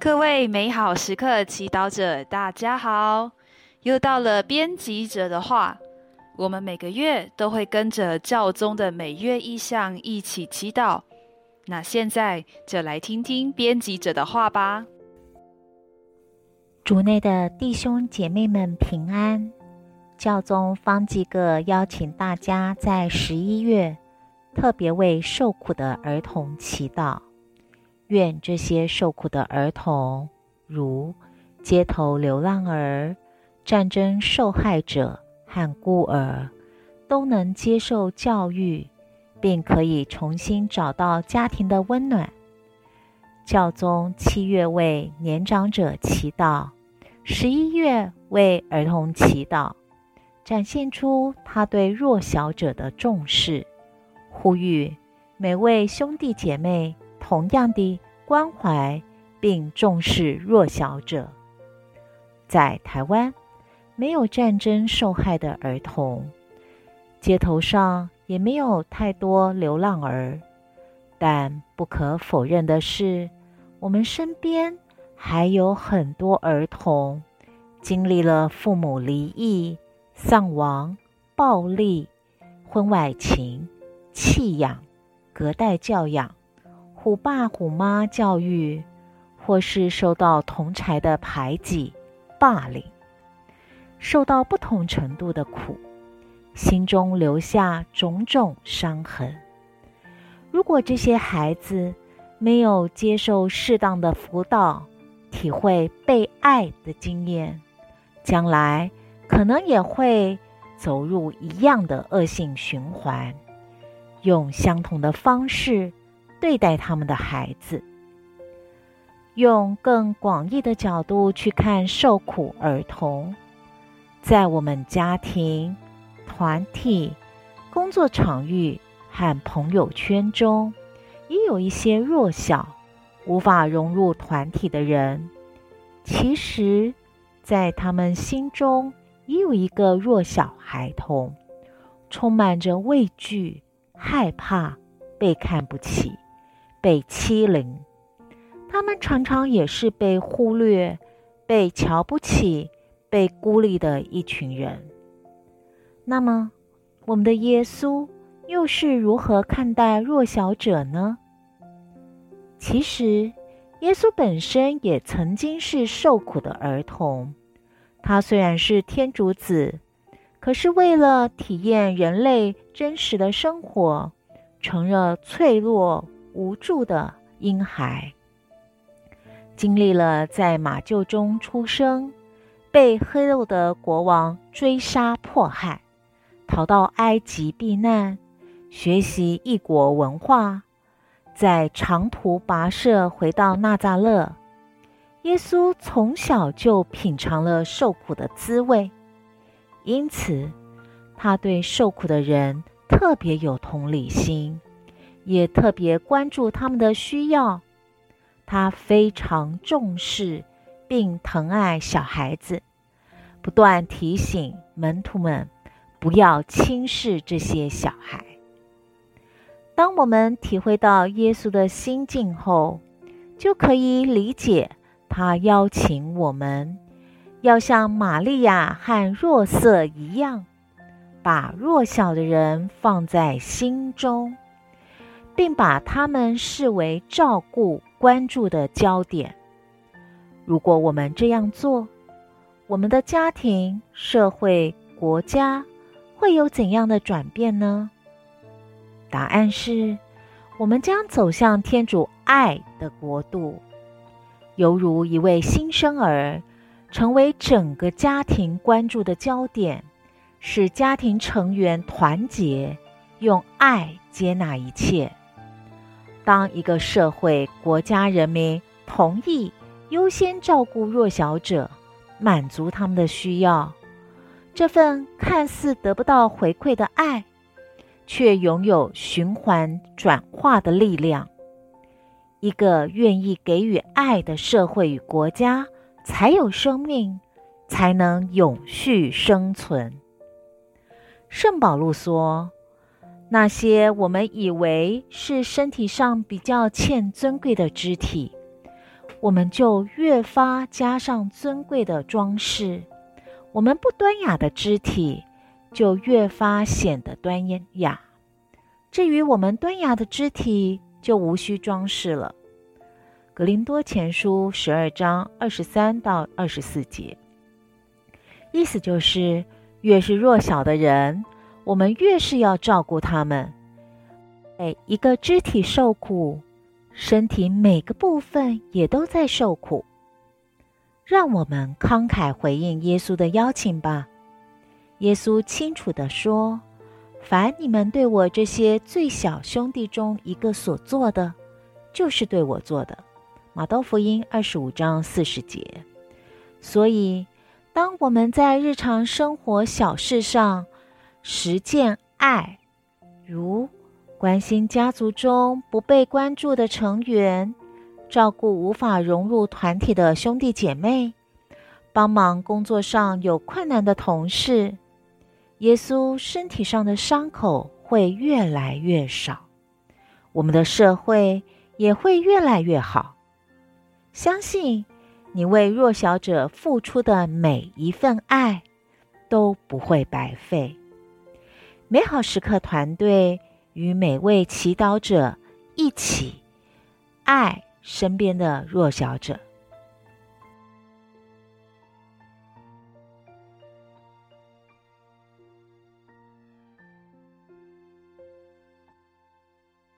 各位美好时刻祈祷者，大家好！又到了编辑者的话，我们每个月都会跟着教宗的每月意向一起祈祷。那现在就来听听编辑者的话吧。主内的弟兄姐妹们平安！教宗方济各邀请大家在十一月特别为受苦的儿童祈祷。愿这些受苦的儿童，如街头流浪儿、战争受害者和孤儿，都能接受教育，并可以重新找到家庭的温暖。教宗七月为年长者祈祷，十一月为儿童祈祷，展现出他对弱小者的重视，呼吁每位兄弟姐妹。同样的关怀并重视弱小者。在台湾，没有战争受害的儿童，街头上也没有太多流浪儿。但不可否认的是，我们身边还有很多儿童经历了父母离异、丧亡、暴力、婚外情、弃养、隔代教养。虎爸虎妈教育，或是受到同才的排挤、霸凌，受到不同程度的苦，心中留下种种伤痕。如果这些孩子没有接受适当的辅导，体会被爱的经验，将来可能也会走入一样的恶性循环，用相同的方式。对待他们的孩子，用更广义的角度去看受苦儿童，在我们家庭、团体、工作场域和朋友圈中，也有一些弱小、无法融入团体的人。其实，在他们心中也有一个弱小孩童，充满着畏惧、害怕、被看不起。被欺凌，他们常常也是被忽略、被瞧不起、被孤立的一群人。那么，我们的耶稣又是如何看待弱小者呢？其实，耶稣本身也曾经是受苦的儿童。他虽然是天主子，可是为了体验人类真实的生活，成了脆弱。无助的婴孩，经历了在马厩中出生，被黑肉的国王追杀迫害，逃到埃及避难，学习异国文化，在长途跋涉回到纳扎勒。耶稣从小就品尝了受苦的滋味，因此他对受苦的人特别有同理心。也特别关注他们的需要，他非常重视并疼爱小孩子，不断提醒门徒们不要轻视这些小孩。当我们体会到耶稣的心境后，就可以理解他邀请我们要像玛利亚和若瑟一样，把弱小的人放在心中。并把他们视为照顾、关注的焦点。如果我们这样做，我们的家庭、社会、国家会有怎样的转变呢？答案是，我们将走向天主爱的国度，犹如一位新生儿，成为整个家庭关注的焦点，使家庭成员团结，用爱接纳一切。当一个社会、国家、人民同意优先照顾弱小者，满足他们的需要，这份看似得不到回馈的爱，却拥有循环转化的力量。一个愿意给予爱的社会与国家，才有生命，才能永续生存。圣保禄说。那些我们以为是身体上比较欠尊贵的肢体，我们就越发加上尊贵的装饰；我们不端雅的肢体，就越发显得端严雅。至于我们端雅的肢体，就无需装饰了。格林多前书十二章二十三到二十四节，意思就是，越是弱小的人，我们越是要照顾他们。每一个肢体受苦，身体每个部分也都在受苦。让我们慷慨回应耶稣的邀请吧。耶稣清楚地说：“凡你们对我这些最小兄弟中一个所做的，就是对我做的。”马道福音二十五章四十节。所以，当我们在日常生活小事上实践爱，如关心家族中不被关注的成员，照顾无法融入团体的兄弟姐妹，帮忙工作上有困难的同事，耶稣身体上的伤口会越来越少，我们的社会也会越来越好。相信你为弱小者付出的每一份爱都不会白费。美好时刻团队。与每位祈祷者一起爱身边的弱小者。